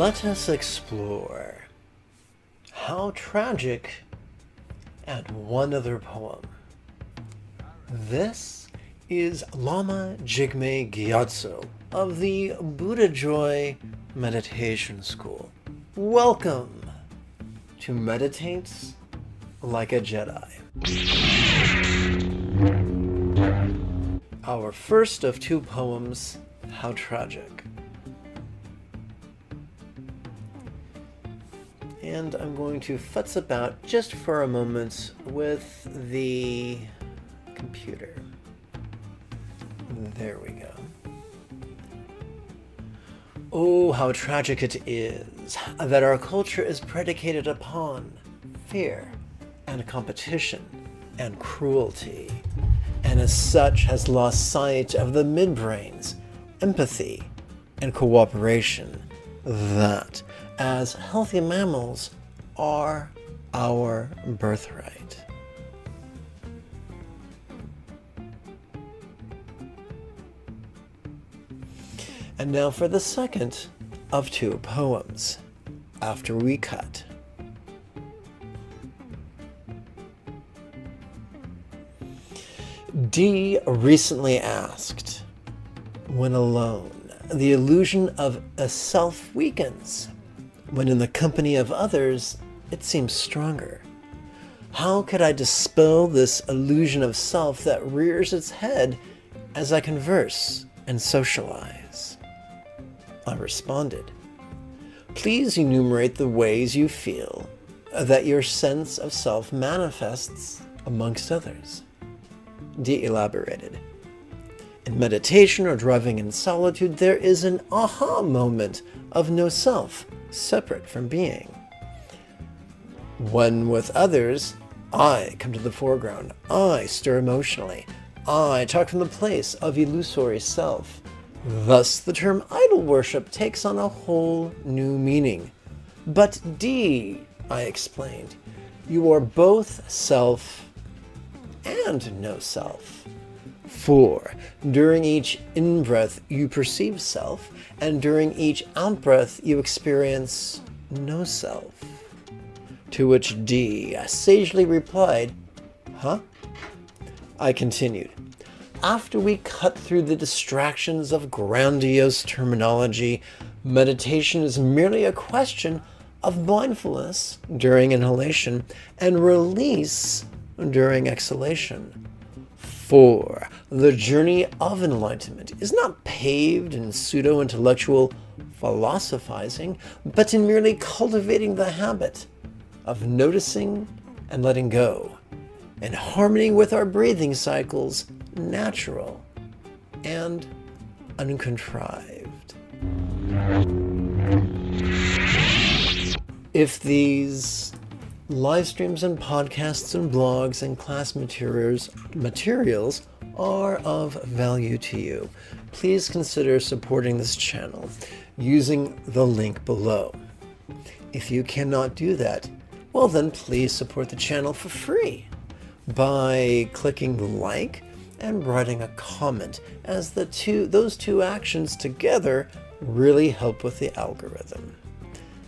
Let us explore how tragic and one other poem. This is Lama Jigme Gyatso of the Buddha Joy Meditation School. Welcome to Meditate Like a Jedi. Our first of two poems, How Tragic. And I'm going to futz about just for a moment with the computer. There we go. Oh, how tragic it is that our culture is predicated upon fear and competition and cruelty, and as such has lost sight of the midbrains, empathy, and cooperation that, as healthy mammals, are our birthright. And now for the second of two poems, After We Cut. D recently asked, when alone, the illusion of a self weakens. When in the company of others, it seems stronger. How could I dispel this illusion of self that rears its head as I converse and socialize? I responded, Please enumerate the ways you feel that your sense of self manifests amongst others. D elaborated. In meditation or driving in solitude, there is an aha moment of no self, separate from being. When with others, I come to the foreground. I stir emotionally. I talk from the place of illusory self. Thus, the term idol worship takes on a whole new meaning. But D, I explained, you are both self and no self. For during each in breath you perceive self, and during each out breath you experience no self. To which D sagely replied, Huh? I continued. After we cut through the distractions of grandiose terminology, meditation is merely a question of mindfulness during inhalation and release during exhalation. For the journey of enlightenment is not paved in pseudo intellectual philosophizing, but in merely cultivating the habit of noticing and letting go, in harmony with our breathing cycles, natural and uncontrived. If these live streams and podcasts and blogs and class materials materials are of value to you, please consider supporting this channel using the link below. If you cannot do that, well then please support the channel for free by clicking the like and writing a comment as the two those two actions together really help with the algorithm.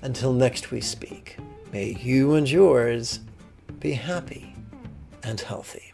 Until next we speak. May you and yours be happy and healthy.